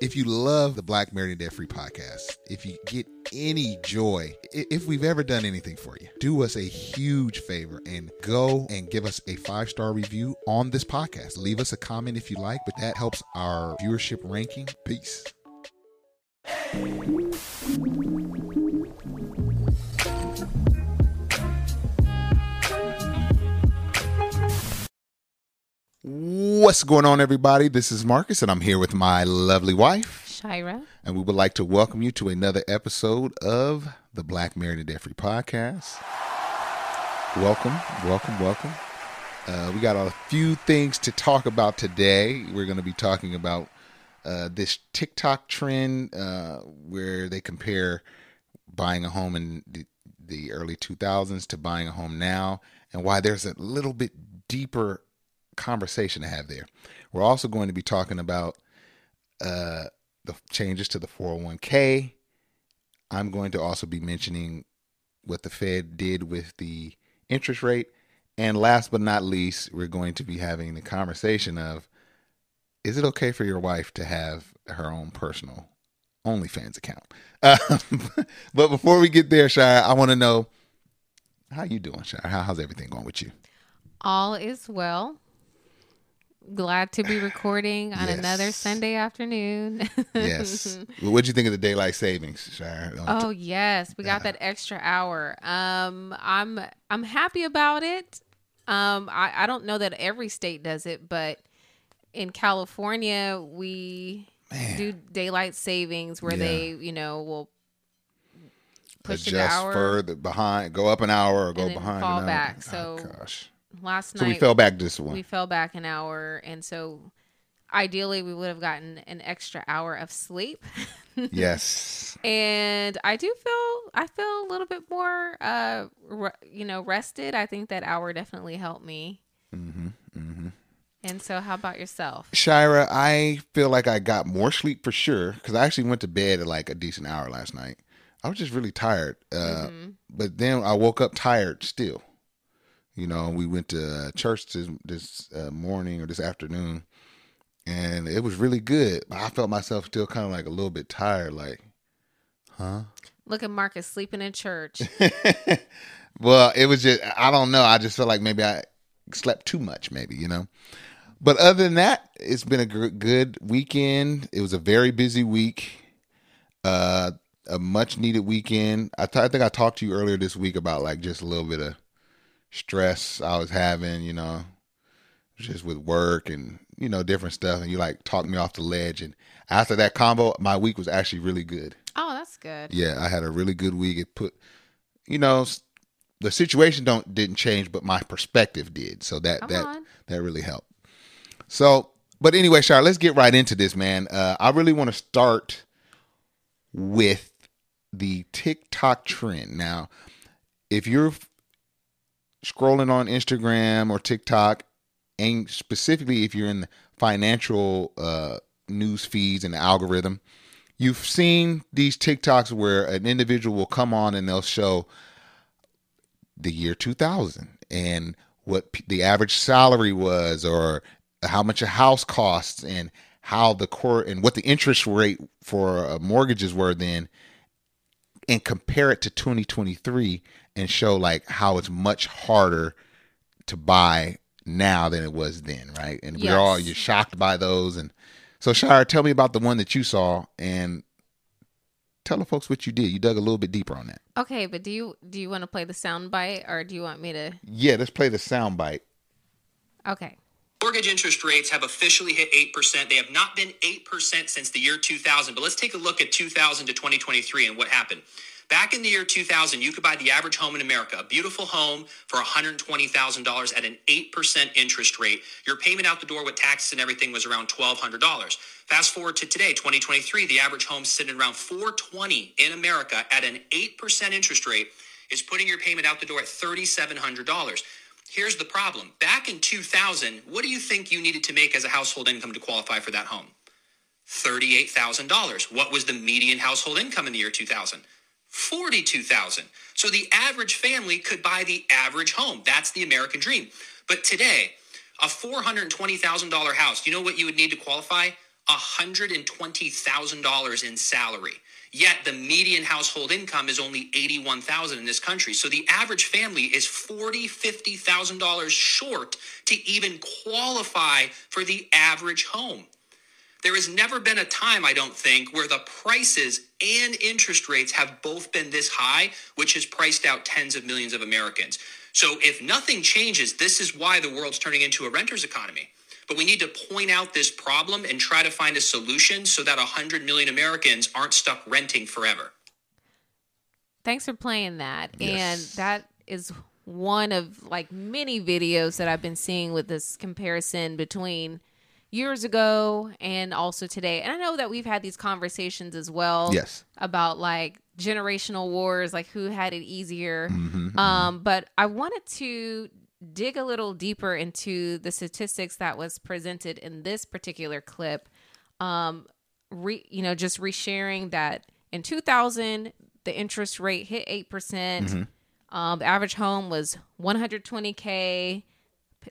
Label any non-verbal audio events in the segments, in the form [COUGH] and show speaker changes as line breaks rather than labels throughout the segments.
If you love the Black Married and Debt Free podcast, if you get any joy, if we've ever done anything for you, do us a huge favor and go and give us a five star review on this podcast. Leave us a comment if you like, but that helps our viewership ranking. Peace. What's going on, everybody? This is Marcus, and I'm here with my lovely wife,
Shira.
And we would like to welcome you to another episode of the Black Married and Debt Free podcast. Welcome, welcome, welcome. Uh, we got a few things to talk about today. We're going to be talking about uh, this TikTok trend uh, where they compare buying a home in the, the early 2000s to buying a home now, and why there's a little bit deeper conversation to have there. We're also going to be talking about uh, the changes to the 401k. I'm going to also be mentioning what the Fed did with the interest rate. And last but not least, we're going to be having the conversation of is it okay for your wife to have her own personal OnlyFans account? [LAUGHS] Um, but before we get there, Shire, I want to know how you doing, Shire? How, how's everything going with you?
All is well glad to be recording on yes. another Sunday afternoon. [LAUGHS]
yes. What did you think of the daylight savings, Shire?
Oh yes, we got that extra hour. Um, I'm I'm happy about it. Um, I I don't know that every state does it, but in California we Man. do daylight savings where yeah. they you know will push
adjust an hour further behind, go up an hour or go behind,
fall back. So oh, gosh last
so
night.
we fell back this one.
We fell back an hour, and so ideally we would have gotten an extra hour of sleep. [LAUGHS]
yes.
And I do feel I feel a little bit more, uh, re- you know, rested. I think that hour definitely helped me. Mm-hmm. Mm-hmm. And so, how about yourself,
Shira? I feel like I got more sleep for sure because I actually went to bed at like a decent hour last night. I was just really tired, uh, mm-hmm. but then I woke up tired still. You know, we went to church this, this uh, morning or this afternoon, and it was really good. But I felt myself still kind of like a little bit tired, like, huh?
Look at Marcus sleeping in church. [LAUGHS]
well, it was just, I don't know. I just felt like maybe I slept too much, maybe, you know? But other than that, it's been a good weekend. It was a very busy week, uh, a much needed weekend. I, th- I think I talked to you earlier this week about like just a little bit of stress I was having, you know, just with work and, you know, different stuff. And you like talked me off the ledge. And after that combo, my week was actually really good.
Oh, that's good.
Yeah, I had a really good week. It put, you know, the situation don't didn't change, but my perspective did. So that Come that on. that really helped. So, but anyway, Shar, let's get right into this, man. Uh, I really want to start with the TikTok trend. Now, if you're scrolling on Instagram or TikTok, and specifically if you're in the financial uh, news feeds and the algorithm, you've seen these TikToks where an individual will come on and they'll show the year 2000 and what the average salary was or how much a house costs and how the core and what the interest rate for uh, mortgages were then and compare it to 2023 and show like how it's much harder to buy now than it was then, right? And yes. we're all you're shocked by those. And so, Shire, tell me about the one that you saw and tell the folks what you did. You dug a little bit deeper on that.
Okay, but do you do you want to play the sound bite or do you want me to?
Yeah, let's play the sound bite.
Okay.
Mortgage interest rates have officially hit 8%. They have not been 8% since the year 2000. But let's take a look at 2000 to 2023 and what happened. Back in the year 2000, you could buy the average home in America, a beautiful home for $120,000 at an 8% interest rate. Your payment out the door with taxes and everything was around $1,200. Fast forward to today, 2023, the average home sitting around 420 in America at an 8% interest rate is putting your payment out the door at $3,700. Here's the problem. Back in 2000, what do you think you needed to make as a household income to qualify for that home? $38,000. What was the median household income in the year 2000? 42,000. So the average family could buy the average home. That's the American dream. But today, a $420,000 house, you know what you would need to qualify? $120,000 in salary. Yet the median household income is only 81,000 in this country. So the average family is 40, $50,000 short to even qualify for the average home. There has never been a time, I don't think, where the prices and interest rates have both been this high, which has priced out tens of millions of Americans. So if nothing changes, this is why the world's turning into a renter's economy. But we need to point out this problem and try to find a solution so that 100 million Americans aren't stuck renting forever.
Thanks for playing that. Yes. And that is one of like many videos that I've been seeing with this comparison between years ago and also today. And I know that we've had these conversations as well.
Yes.
About like generational wars, like who had it easier. Mm-hmm, mm-hmm. um, but I wanted to dig a little deeper into the statistics that was presented in this particular clip. Um, re, you know, just resharing that in 2000, the interest rate hit 8%. mm hmm um, the average home was 120K.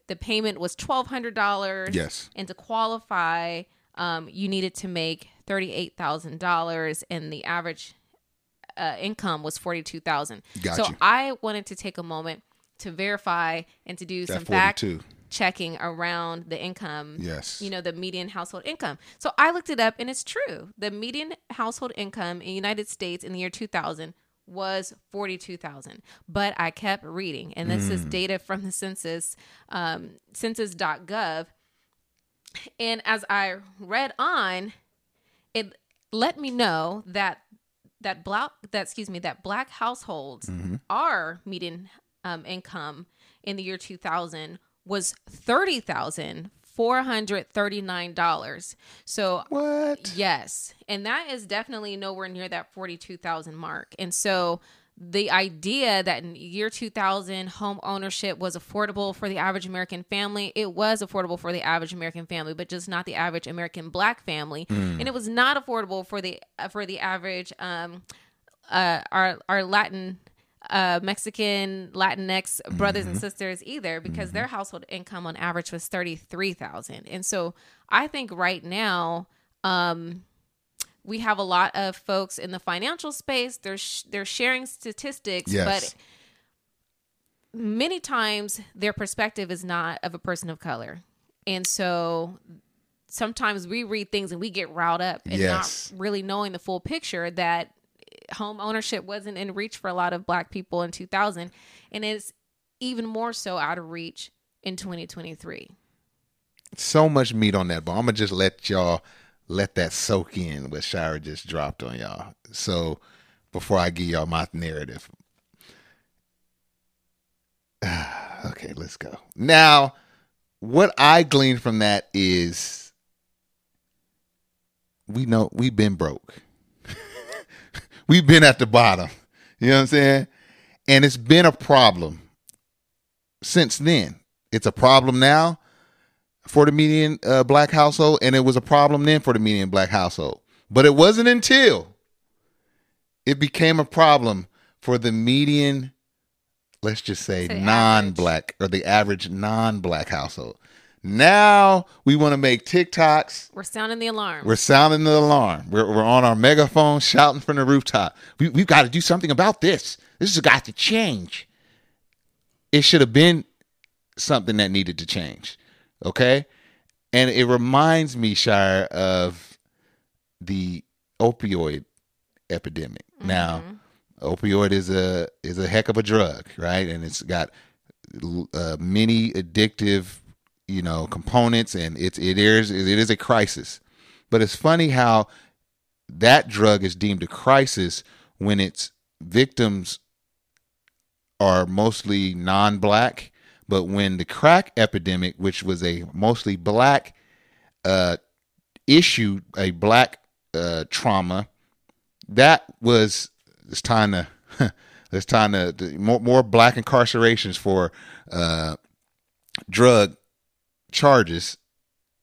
The payment was $1,200.
Yes.
And to qualify, um, you needed to make $38,000 and the average uh, income was 42000
So.
I wanted to take a moment to verify and to do that some 42. fact checking around the income.
Yes.
You know, the median household income. So I looked it up and it's true. The median household income in the United States in the year 2000 was 42,000. But I kept reading and this mm. is data from the census um census.gov and as I read on it let me know that that black that excuse me that black households mm-hmm. are median um, income in the year 2000 was thirty thousand four hundred thirty nine dollars. So
what?
Yes, and that is definitely nowhere near that forty two thousand mark. And so the idea that in year 2000 home ownership was affordable for the average american family it was affordable for the average american family but just not the average american black family mm. and it was not affordable for the for the average um uh our our latin uh, Mexican Latinx brothers mm-hmm. and sisters either because mm-hmm. their household income on average was 33,000. And so I think right now um, we have a lot of folks in the financial space they're sh- they're sharing statistics yes. but many times their perspective is not of a person of color. And so sometimes we read things and we get riled up and yes. not really knowing the full picture that home ownership wasn't in reach for a lot of black people in 2000 and it's even more so out of reach in 2023
so much meat on that but i'm gonna just let y'all let that soak in what shira just dropped on y'all. So before i give y'all my narrative. [SIGHS] Okay let's go. Now what i gleaned from that is we know we've been broke we've been at the bottom. You know what I'm saying? And it's been a problem since then. It's a problem now for the median uh, black household, and it was a problem then for the median black household. But it wasn't until it became a problem for the median, let's just say, non black or the average non black household. Now we want to make TikToks.
We're sounding the alarm.
We're sounding the alarm. We're, we're on our megaphone shouting from the rooftop. We, we've got to do something about this. This has got to change. It should have been something that needed to change. Okay. And it reminds me, Shire, of the opioid epidemic. Mm-hmm. Now, opioid is a is a heck of a drug, right? And it's got uh, many addictive you know components and it's it is it is a crisis. But it's funny how that drug is deemed a crisis when its victims are mostly non-black but when the crack epidemic which was a mostly black uh, issue a black uh, trauma that was it's time to [LAUGHS] it's time to, to more, more black incarcerations for uh, drug charges,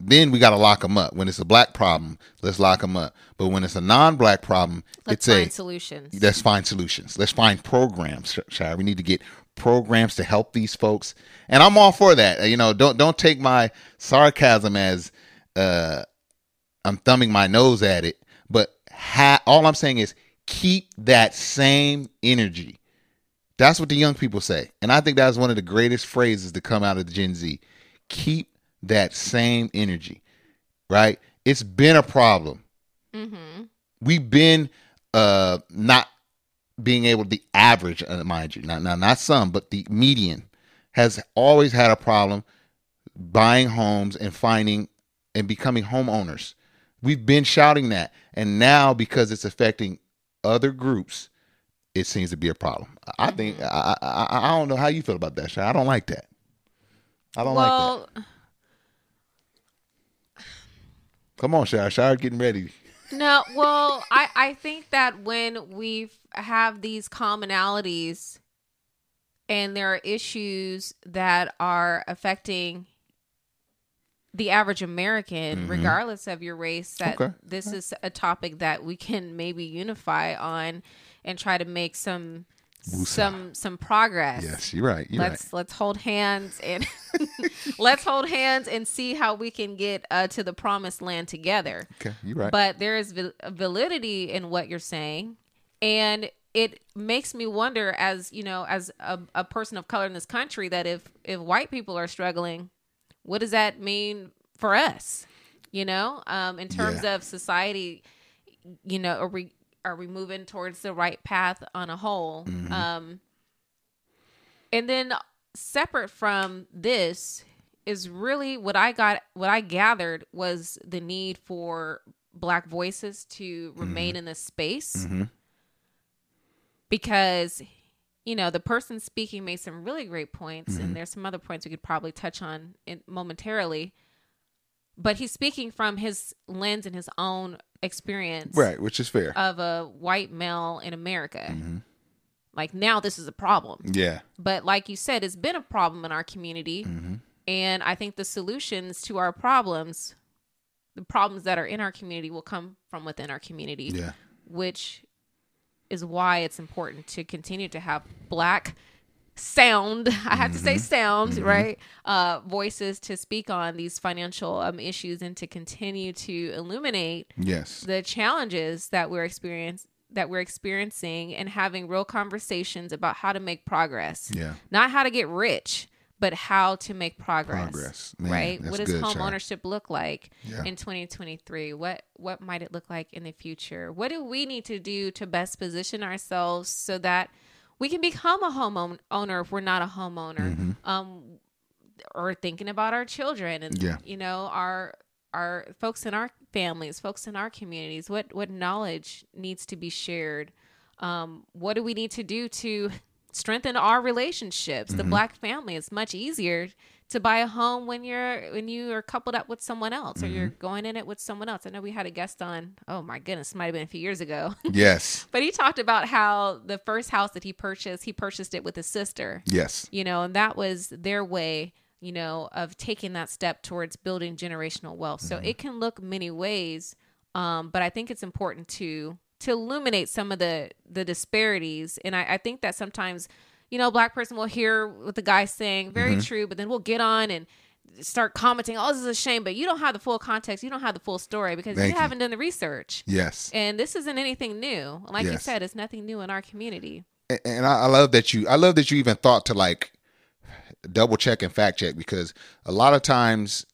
then we got to lock them up. When it's a black problem, let's lock them up. But when it's a non-black problem,
let's
it's
find
a
solutions.
Let's find solutions. Let's find programs. Shire. We need to get programs to help these folks, and I'm all for that. You know, don't don't take my sarcasm as uh, I'm thumbing my nose at it, but ha- all I'm saying is keep that same energy. That's what the young people say. And I think that's one of the greatest phrases to come out of the Gen Z. Keep that same energy, right? It's been a problem. Mm-hmm. We've been uh, not being able to, the average, uh, mind you, not, not, not some, but the median has always had a problem buying homes and finding and becoming homeowners. We've been shouting that. And now, because it's affecting other groups, it seems to be a problem. I think mm-hmm. I, I I don't know how you feel about that. Shay. I don't like that. I don't well, like that. Come on, Shara. Shara getting ready.
No, well, I I think that when we have these commonalities and there are issues that are affecting the average American, mm-hmm. regardless of your race, that okay. this is a topic that we can maybe unify on and try to make some Woosah. some some progress.
Yes, you're right. You're
let's
right.
let's hold hands and [LAUGHS] let's hold hands and see how we can get uh, to the promised land together.
Okay, you're right.
But there is validity in what you're saying, and it makes me wonder, as you know, as a, a person of color in this country, that if if white people are struggling, what does that mean for us? You know, um, in terms yeah. of society, you know, are we are we moving towards the right path on a whole? Mm-hmm. Um, and then separate from this is really what I got. What I gathered was the need for black voices to remain mm-hmm. in this space mm-hmm. because you know, the person speaking made some really great points, mm-hmm. and there's some other points we could probably touch on in, momentarily. But he's speaking from his lens and his own experience,
right? Which is fair
of a white male in America. Mm-hmm. Like now, this is a problem.
Yeah.
But like you said, it's been a problem in our community, mm-hmm. and I think the solutions to our problems, the problems that are in our community, will come from within our community.
Yeah.
Which is why it's important to continue to have black sound [LAUGHS] i have mm-hmm. to say mm-hmm. sound mm-hmm. right uh voices to speak on these financial um issues and to continue to illuminate
yes
the challenges that we're experiencing that we're experiencing and having real conversations about how to make progress
yeah
not how to get rich but how to make progress, progress. Man, right what does good, home ownership look like yeah. in 2023 what what might it look like in the future what do we need to do to best position ourselves so that we can become a homeowner if we're not a homeowner mm-hmm. um or thinking about our children and yeah. you know our our folks in our families folks in our communities what what knowledge needs to be shared um, what do we need to do to [LAUGHS] strengthen our relationships. Mm-hmm. The black family is much easier to buy a home when you're when you are coupled up with someone else or mm-hmm. you're going in it with someone else. I know we had a guest on. Oh my goodness, might have been a few years ago. [LAUGHS]
Yes.
but he talked about how the first house that he purchased, he purchased it with his sister.
Yes.
You know, and that was their way you know, of taking that step towards building generational wealth. So mm-hmm. it can look many ways, um, but I think it's important to to illuminate some of the the disparities. And I, I think that sometimes, you know, black person will hear what the guy's saying, very mm-hmm. true, but then we'll get on and start commenting, oh, this is a shame, but you don't have the full context. You don't have the full story because Thank you, you, haven't done the research.
Yes.
And this isn't anything new. Like yes. you said, it's nothing new in our community.
And, and I, I love that you, I love that you even thought to like double check and fact check because a lot of times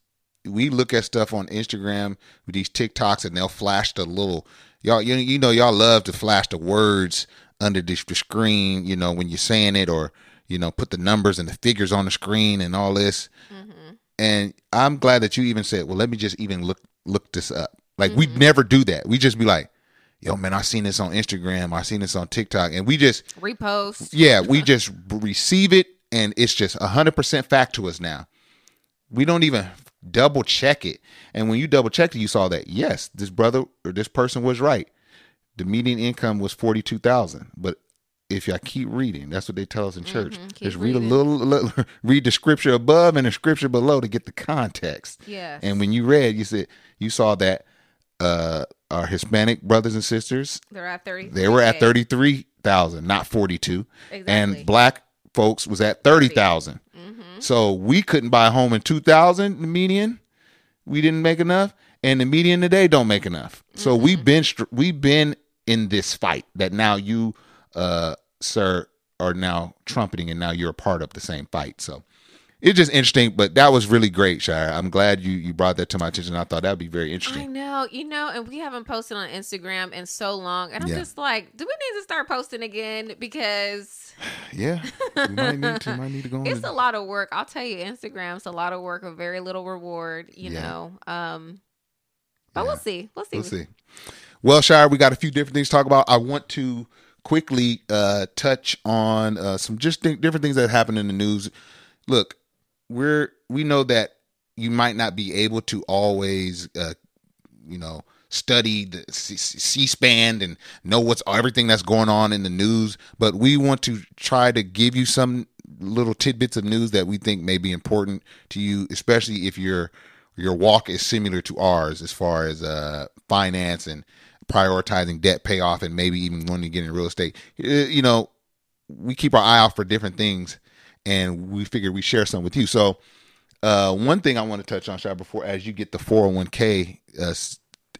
we look at stuff on Instagram with these TikToks and they'll flash the little y'all you, you know y'all love to flash the words under the, the screen you know when you're saying it or you know put the numbers and the figures on the screen and all this mm-hmm. and i'm glad that you even said well let me just even look look this up like mm-hmm. we never do that we just be like yo man i seen this on instagram i seen this on tiktok and we just
repost
yeah we [LAUGHS] just receive it and it's just a 100% fact to us now we don't even double check it. And when you double checked it, you saw that yes, this brother or this person was right. The median income was forty two thousand. But if y'all keep reading, that's what they tell us in church. Mm-hmm, Just read reading. a little, little, [LAUGHS] read the scripture above and the scripture below to get the context.
Yeah.
And when you read, you said you saw that uh, our Hispanic brothers and sisters
they're at thirty.
They were at thirty three thousand, not forty two. Exactly. And black folks was at thirty thousand. Mm-hmm. So we couldn't buy a home in 2000, the median. We didn't make enough. and the median today don't make enough. So mm-hmm. we've been we've been in this fight that now you, uh, sir, are now trumpeting, and now you're a part of the same fight. So it's just interesting, but that was really great, Shire. I'm glad you you brought that to my attention. I thought that'd be very interesting. I
know, you know, and we haven't posted on Instagram in so long, and I'm yeah. just like, do we need to start posting again? Because [SIGHS]
yeah, might need to. Might need to go. [LAUGHS]
It's a lot of work. I'll tell you, Instagram's a lot of work a very little reward. You yeah. know, um, but yeah. we'll see. We'll see.
We'll see. Well, Shire, we got a few different things to talk about. I want to quickly uh, touch on uh, some just th- different things that happened in the news. Look, we're we know that you might not be able to always uh, you know study the c-span and know what's everything that's going on in the news but we want to try to give you some little tidbits of news that we think may be important to you especially if your your walk is similar to ours as far as uh, finance and prioritizing debt payoff and maybe even wanting to get in real estate uh, you know we keep our eye out for different things and we figured we share some with you. So, uh, one thing I want to touch on, Shai, before as you get the 401k uh,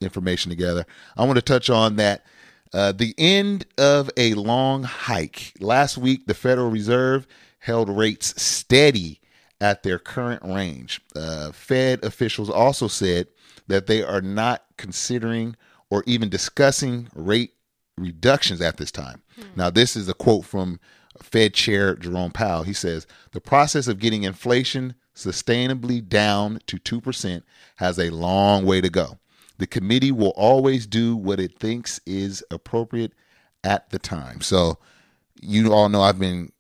information together, I want to touch on that uh, the end of a long hike. Last week, the Federal Reserve held rates steady at their current range. Uh, Fed officials also said that they are not considering or even discussing rate reductions at this time. Hmm. Now, this is a quote from Fed Chair Jerome Powell. He says the process of getting inflation sustainably down to 2% has a long way to go. The committee will always do what it thinks is appropriate at the time. So, you all know I've been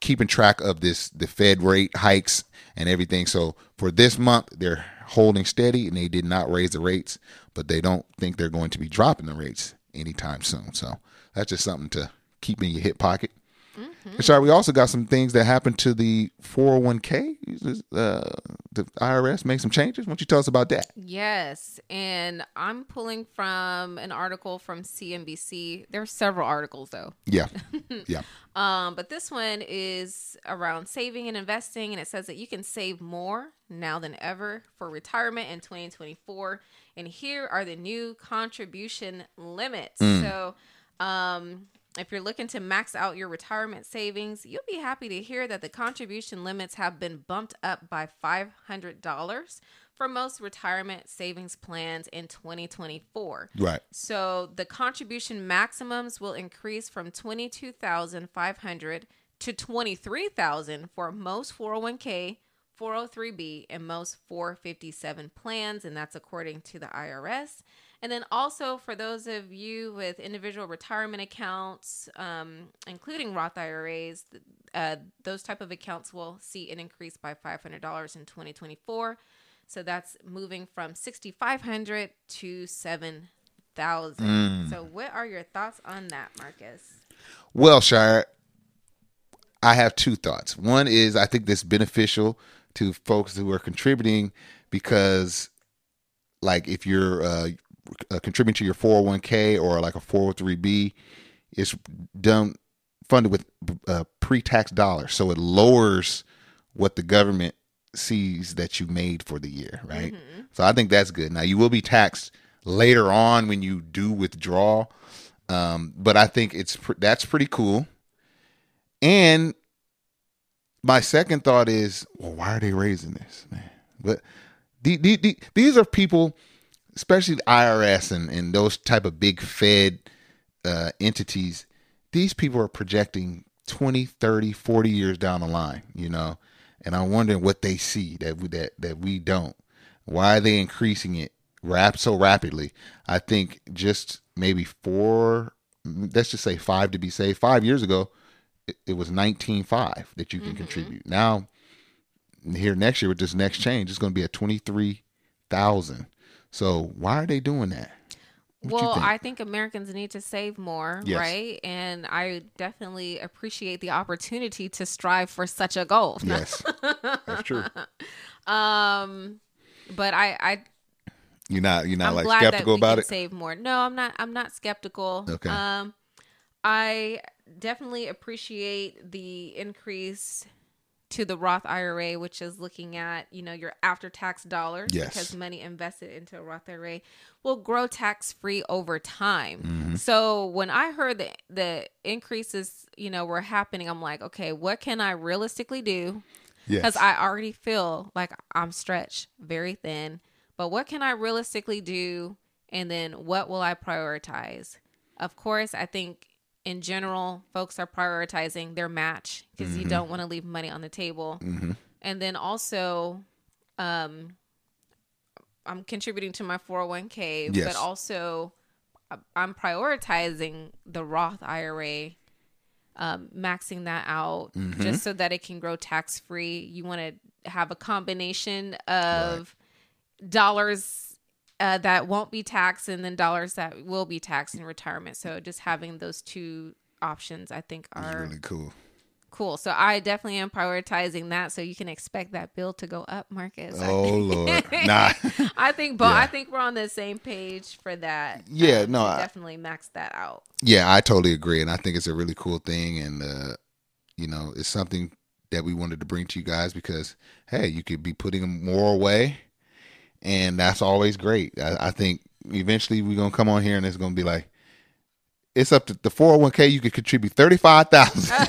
keeping track of this the Fed rate hikes and everything. So, for this month, they're holding steady and they did not raise the rates, but they don't think they're going to be dropping the rates anytime soon. So, that's just something to keep in your hip pocket. Mm-hmm. And sorry, we also got some things that happened to the 401k. Uh, the IRS made some changes. Why don't you tell us about that?
Yes. And I'm pulling from an article from CNBC. There are several articles, though.
Yeah. [LAUGHS] Yeah.
um, but this one is around saving and investing. And it says that you can save more now than ever for retirement in 2024. And here are the new contribution limits. Mm. So, um, if you're looking to max out your retirement savings, you'll be happy to hear that the contribution limits have been bumped up by $500 for most retirement savings plans in 2024.
Right.
So the contribution maximums will increase from 22,500 to 23,000 for most 401k, 403b and most 457 plans and that's according to the IRS. And then also for those of you with individual retirement accounts, um, including Roth IRAs, uh, those type of accounts will see an increase by $500 in 2024. So that's moving from 6,500 to 7,000. Mm. So what are your thoughts on that, Marcus?
Well, Shire, I have two thoughts. One is I think this beneficial to folks who are contributing because like if you're uh, uh, contributing to your 401k or like a 403b it's done funded with uh, pre-tax dollars. So it lowers what the government sees that you made for the year right? Mm-hmm. so i think that's good. Now you will be taxed later on when you do withdraw um, but i think it's pr- that's pretty cool. And my second thought is well why are they raising this man but the, the, the, these are people especially the IRS and, and those type of big Fed uh, entities, these people are projecting 20, 30, 40 years down the line, you know, and I'm wondering what they see that we, that, that we don't. Why are they increasing it rap so rapidly? I think just maybe four, let's just say five to be safe. Five years ago, it, it was 19.5 that you can mm-hmm. contribute. Now, here next year with this next change, it's going to be at 23,000 so why are they doing that?
What well, think? I think Americans need to save more, yes. right? And I definitely appreciate the opportunity to strive for such a goal. [LAUGHS]
Yes, that's true.
Um, but I, I,
you're not, you're not I'm like skeptical about it.
Save more? No, I'm not. I'm not skeptical. Okay. Um, I definitely appreciate the increase to the Roth IRA, which is looking at you know your after tax dollars
Yes.
because money invested into a Roth IRA will grow tax free over time.
Mm-hmm.
So when I heard that the increases you know were happening, I'm like, okay, what can I realistically do? Because
Yes.
I already feel like I'm stretched very thin. But what can I realistically do? And then what will I prioritize? Of course, I think in general, folks are prioritizing their match because
Mm-hmm.
you don't want to leave money on the table. And then also, um, I'm contributing to my 401k,
Yes.
but also I- I'm prioritizing the Roth IRA, um, maxing that out
Mm-hmm.
just so that it can grow tax free. You want to have a combination of dollars uh, that won't be taxed and then dollars that will be taxed in retirement. So just having those two options, I think, are
really cool.
cool. So I definitely am prioritizing that. So you can expect that bill to go up, Marcus. I
Oh
think-
Lord, [LAUGHS] nah.
I think, but
Yeah.
I think we're on the same page for that.
Yeah,
Um,
no, I-
definitely max that out.
Yeah, I totally agree, and I think it's a really cool thing, and uh, you know, it's something that we wanted to bring to you guys because hey, you could be putting more away, and that's always great. I, I think eventually we're gonna come on here and it's gonna be like, it's up to the four hundred one k. You could contribute thirty five thousand. [LAUGHS]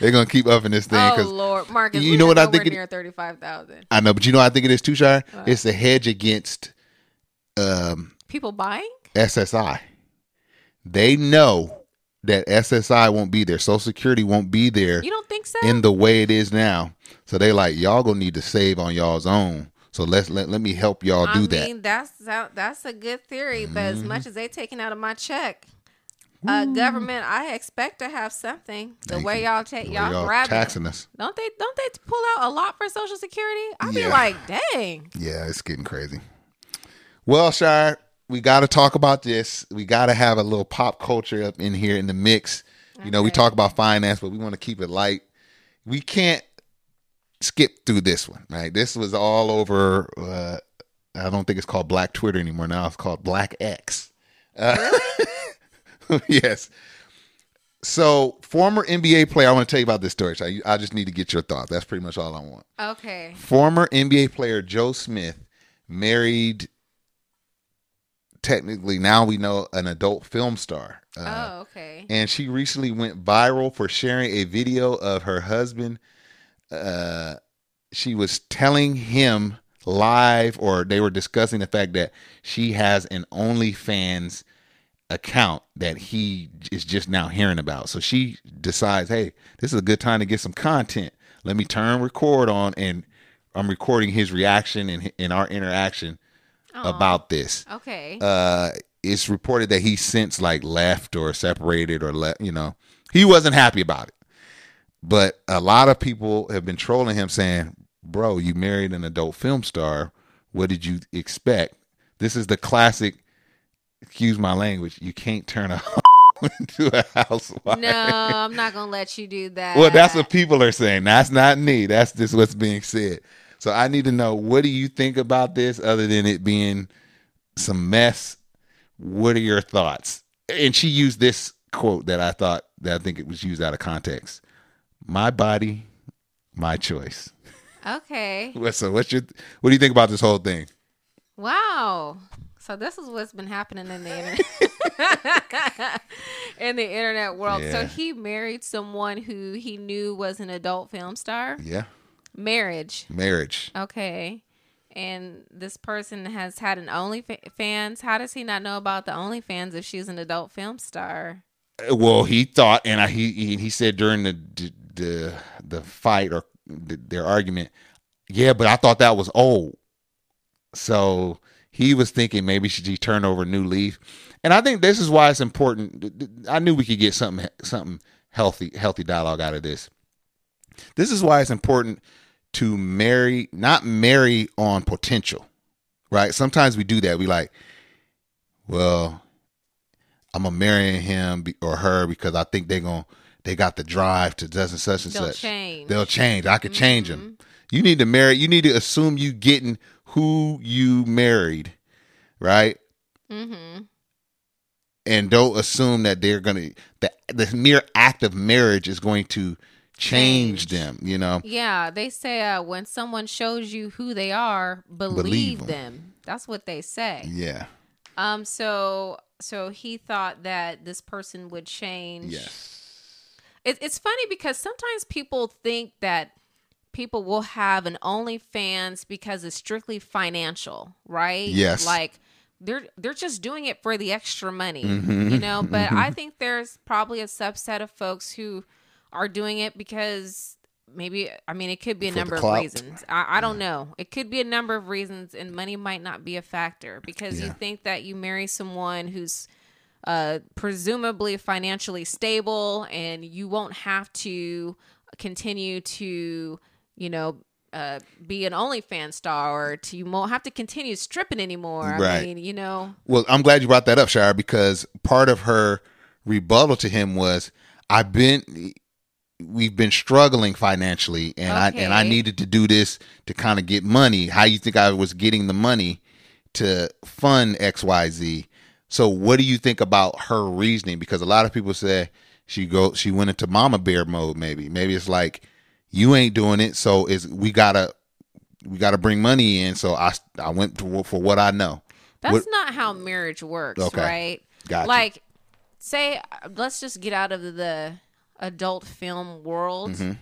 They're gonna keep upping this thing
Oh
because
Lord, Marcus,
you know what I think it-
near thirty-five thousand
I know, but you know what I think it is too, Shire. It's a hedge against um,
people buying.
SSI. They know that SSI won't be there. Social Security won't be there
You don't think so?
in the way it is now. So they like y'all gonna need to save on y'all's own. So let's let, let me help y'all do
I
that. Mm-hmm.
mean, that's that, that's a good theory, but as much as they taking out of my check, uh, government, I expect to have something. The
Thank
way
you.
y'all take y'all,
y'all
grabbing,
taxing us.
don't they? Don't they pull out a lot for Social Security? I'd
Yeah.
be like, dang.
Yeah, it's getting crazy. Well, Shire, we got to talk about this. We got to have a little pop culture up in here in the mix. You know, we talk about finance, but we want to keep it light. We can't skip through this one, right? This was all over. Uh, I don't think it's called Black Twitter anymore. Now it's called Black X. Uh, [LAUGHS] yes. So, former NBA player. I want to tell you about this story. Shire. I just need to get your thoughts. That's pretty much all I want
Okay.
former NBA player Joe Smith married technically now we know an adult film star. Uh,
oh, okay.
and she recently went viral for sharing a video of her husband uh she was telling him live or they were discussing the fact that she has an OnlyFans account that he is just now hearing about. So she decides, hey, this is a good time to get some content. Let me turn record on and I'm recording his reaction and, and our interaction about this.
Okay.
Uh, it's reported that he since like left or separated or left, you know, he wasn't happy about it. But a lot of people have been trolling him saying, bro, you married an adult film star. What did you expect? This is the classic, excuse my language, you can't turn a [LAUGHS] into a housewife.
no, I'm not gonna let you do that.
Well, that's what people are saying. That's not me. That's just what's being said. So I need to know what do you think about this other than it being some mess? What are your thoughts? And she used this quote that I thought that I think it was used out of context. My body, my choice.
Okay. [LAUGHS]
So what's your what do you think about this whole thing?
Wow. So this is what's been happening in the internet [LAUGHS] in the internet world. So he married someone who he knew was an adult film star.
Yeah.
Marriage.
Marriage.
Okay. And this person has had an OnlyFans. How does he not know about the OnlyFans if she's an adult film star?
Well, he thought, and I, he he he said during the the the fight or the, their argument, yeah, but I thought that was old. So he was thinking maybe should he turn over a new leaf, and I think this is why it's important. I knew we could get something something healthy healthy dialogue out of this. This is why it's important to marry, not marry on potential, right? Sometimes we do that. We like, well, I'm gonna marry him or her because I think they're gonna they got the drive to such and such and
They'll
such.
change.
They'll change. I could change them. You need to marry. You need to assume you getting who you married, right?
Mm-hmm.
And don't assume that they're gonna that the mere act of marriage is going to change, change. them. You know.
Yeah, they say uh, when someone shows you who they are, believe, believe them. them. That's what they say.
Yeah.
Um. So so he thought that this person would change.
Yes.
It, it's funny because sometimes people think that people will have an OnlyFans because it's strictly financial, right?
Yes.
Like they're they're just doing it for the extra money, mm-hmm. you know. But mm-hmm. I think there's probably a subset of folks who are doing it because maybe I mean it could be a for number of reasons. I, I don't yeah. know. It could be a number of reasons, and money might not be a factor because yeah. you think that you marry someone who's uh, presumably financially stable, and you won't have to continue to you know, uh, be an OnlyFans star or to you won't have to continue stripping anymore. I right. mean, you know.
Well, I'm glad you brought that up, Shire, because part of her rebuttal to him was, "I've been." We've been struggling financially, and okay. I and I needed to do this to kind of get money. How you think I was getting the money to fund X Y Z? So, what do you think about her reasoning? Because a lot of people say she go she went into mama bear mode. Maybe maybe it's like you ain't doing it, so is we gotta we gotta bring money in. So I I went to, for what I know.
That's what, not how marriage works, okay. right?
Gotcha.
Like, say, let's just get out of the adult film world. Mm-hmm.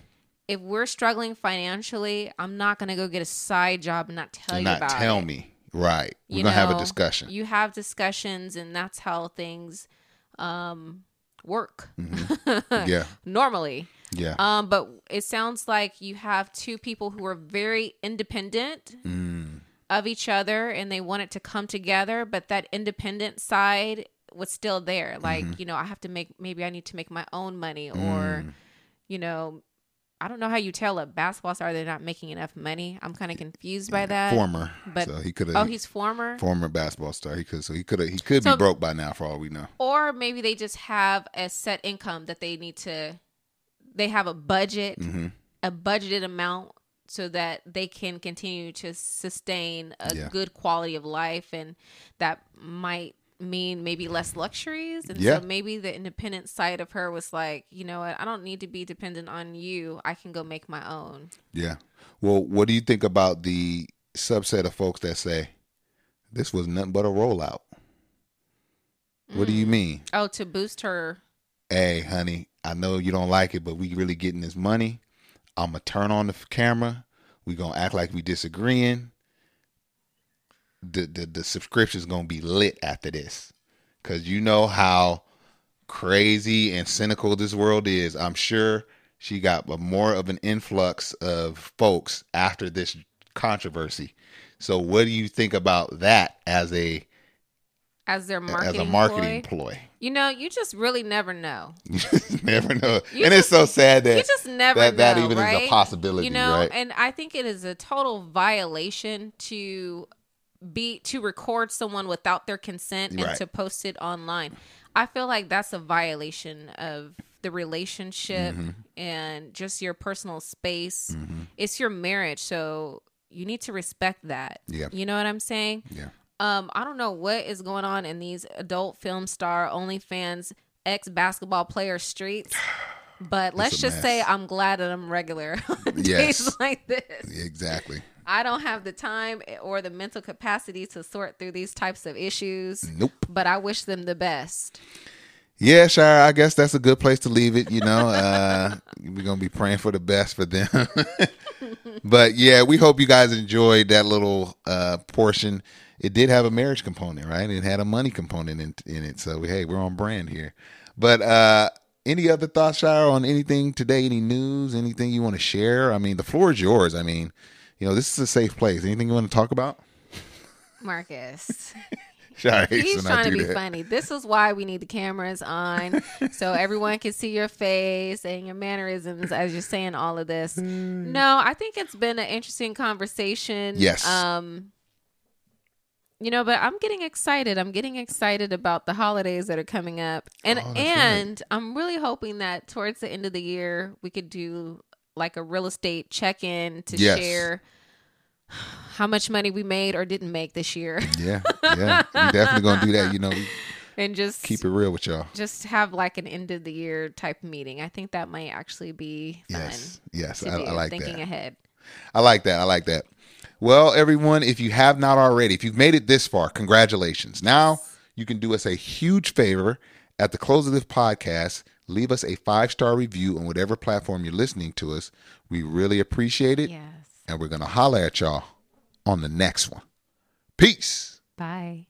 If we're struggling financially, I'm not gonna go get a side job and not tell and you not about
tell
it.
me. Right. We're you gonna know, have a discussion.
You have discussions, and that's how things um, work. Mm-hmm.
Yeah. [LAUGHS]
Normally.
Yeah.
Um, but it sounds like you have two people who are very independent mm. of each other and they want it to come together, but that independent side was still there. Like, mm-hmm. you know, I have to make maybe I need to make my own money or, mm. you know, I don't know how you tell a basketball star they're not making enough money. I'm kind of confused by that.
Former, but so he could have.
Oh, he's former.
Former basketball star. He could. So he could. He could so, be broke by now, for all we know.
Or maybe they just have a set income that they need to they have a budget, mm-hmm. a budgeted amount so that they can continue to sustain a yeah. good quality of life and that might mean maybe less luxuries and yeah. so maybe the independent side of her was like you know what i don't need to be dependent on you i can go make my own
yeah well what do you think about the subset of folks that say this was nothing but a rollout what do you mm. mean
oh to boost her
hey honey I know you don't like it, but we really getting this money. I'm gonna turn on the camera. We gonna act like we disagreeing. The the the subscription's gonna be lit after this, cause you know how crazy and cynical this world is. I'm sure she got more of an influx of folks after this controversy. So, what do you think about that as a
as their marketing
as a marketing ploy. ploy.
You know, you just really never know. [LAUGHS]
You just never know, you and just, it's so sad that
you just never
that,
know,
that even
right?
is a possibility.
You know,
right?
and I think it is a total violation to be to record someone without their consent and right. to post it online. I feel like that's a violation of the relationship mm-hmm. and just your personal space. Mm-hmm. It's your marriage, so you need to respect that.
Yeah.
You know what I'm saying?
Yeah.
Um, I don't know what is going on in these adult film star OnlyFans ex basketball player streets. [SIGHS] But let's just mess. say I'm glad that I'm regular [LAUGHS] on yes. days like this.
Exactly.
I don't have the time or the mental capacity to sort through these types of issues.
Nope.
But I wish them the best.
Yeah, Shire, I guess that's a good place to leave it. You know, uh, [LAUGHS] we're going to be praying for the best for them. [LAUGHS] but yeah, we hope you guys enjoyed that little uh, portion it did have a marriage component, right? It had a money component in, in it. So hey, we're on brand here. But uh any other thoughts, Shire, on anything today? Any news? Anything you want to share? I mean, the floor is yours. I mean, you know, this is a safe place. Anything you want to talk about?
Marcus. [LAUGHS] He's trying to be
that.
funny. This is why we need the cameras on [LAUGHS] so everyone can see your face and your mannerisms as you're saying all of this. Mm. No, I think it's been an interesting conversation.
Yes.
Um you know, but I'm getting excited. I'm getting excited about the holidays that are coming up. And oh, and right. I'm really hoping that towards the end of the year we could do like a real estate check-in to yes. share how much money we made or didn't make this year.
Yeah. Yeah. We're definitely going to do that, you know. We, [LAUGHS]
and just
keep it real with y'all.
Just have like an end of the year type meeting. I think that might actually be fun.
Yes, yes, I, I, like
thinking
that.
ahead.
I like that. I like that. Well, everyone, if you have not already, if you've made it this far, congratulations. Now you can do us a huge favor at the close of this podcast. Leave us a five star review on whatever platform you're listening to us. We really appreciate it.
Yes.
And we're going to holler at y'all on the next one. Peace.
Bye.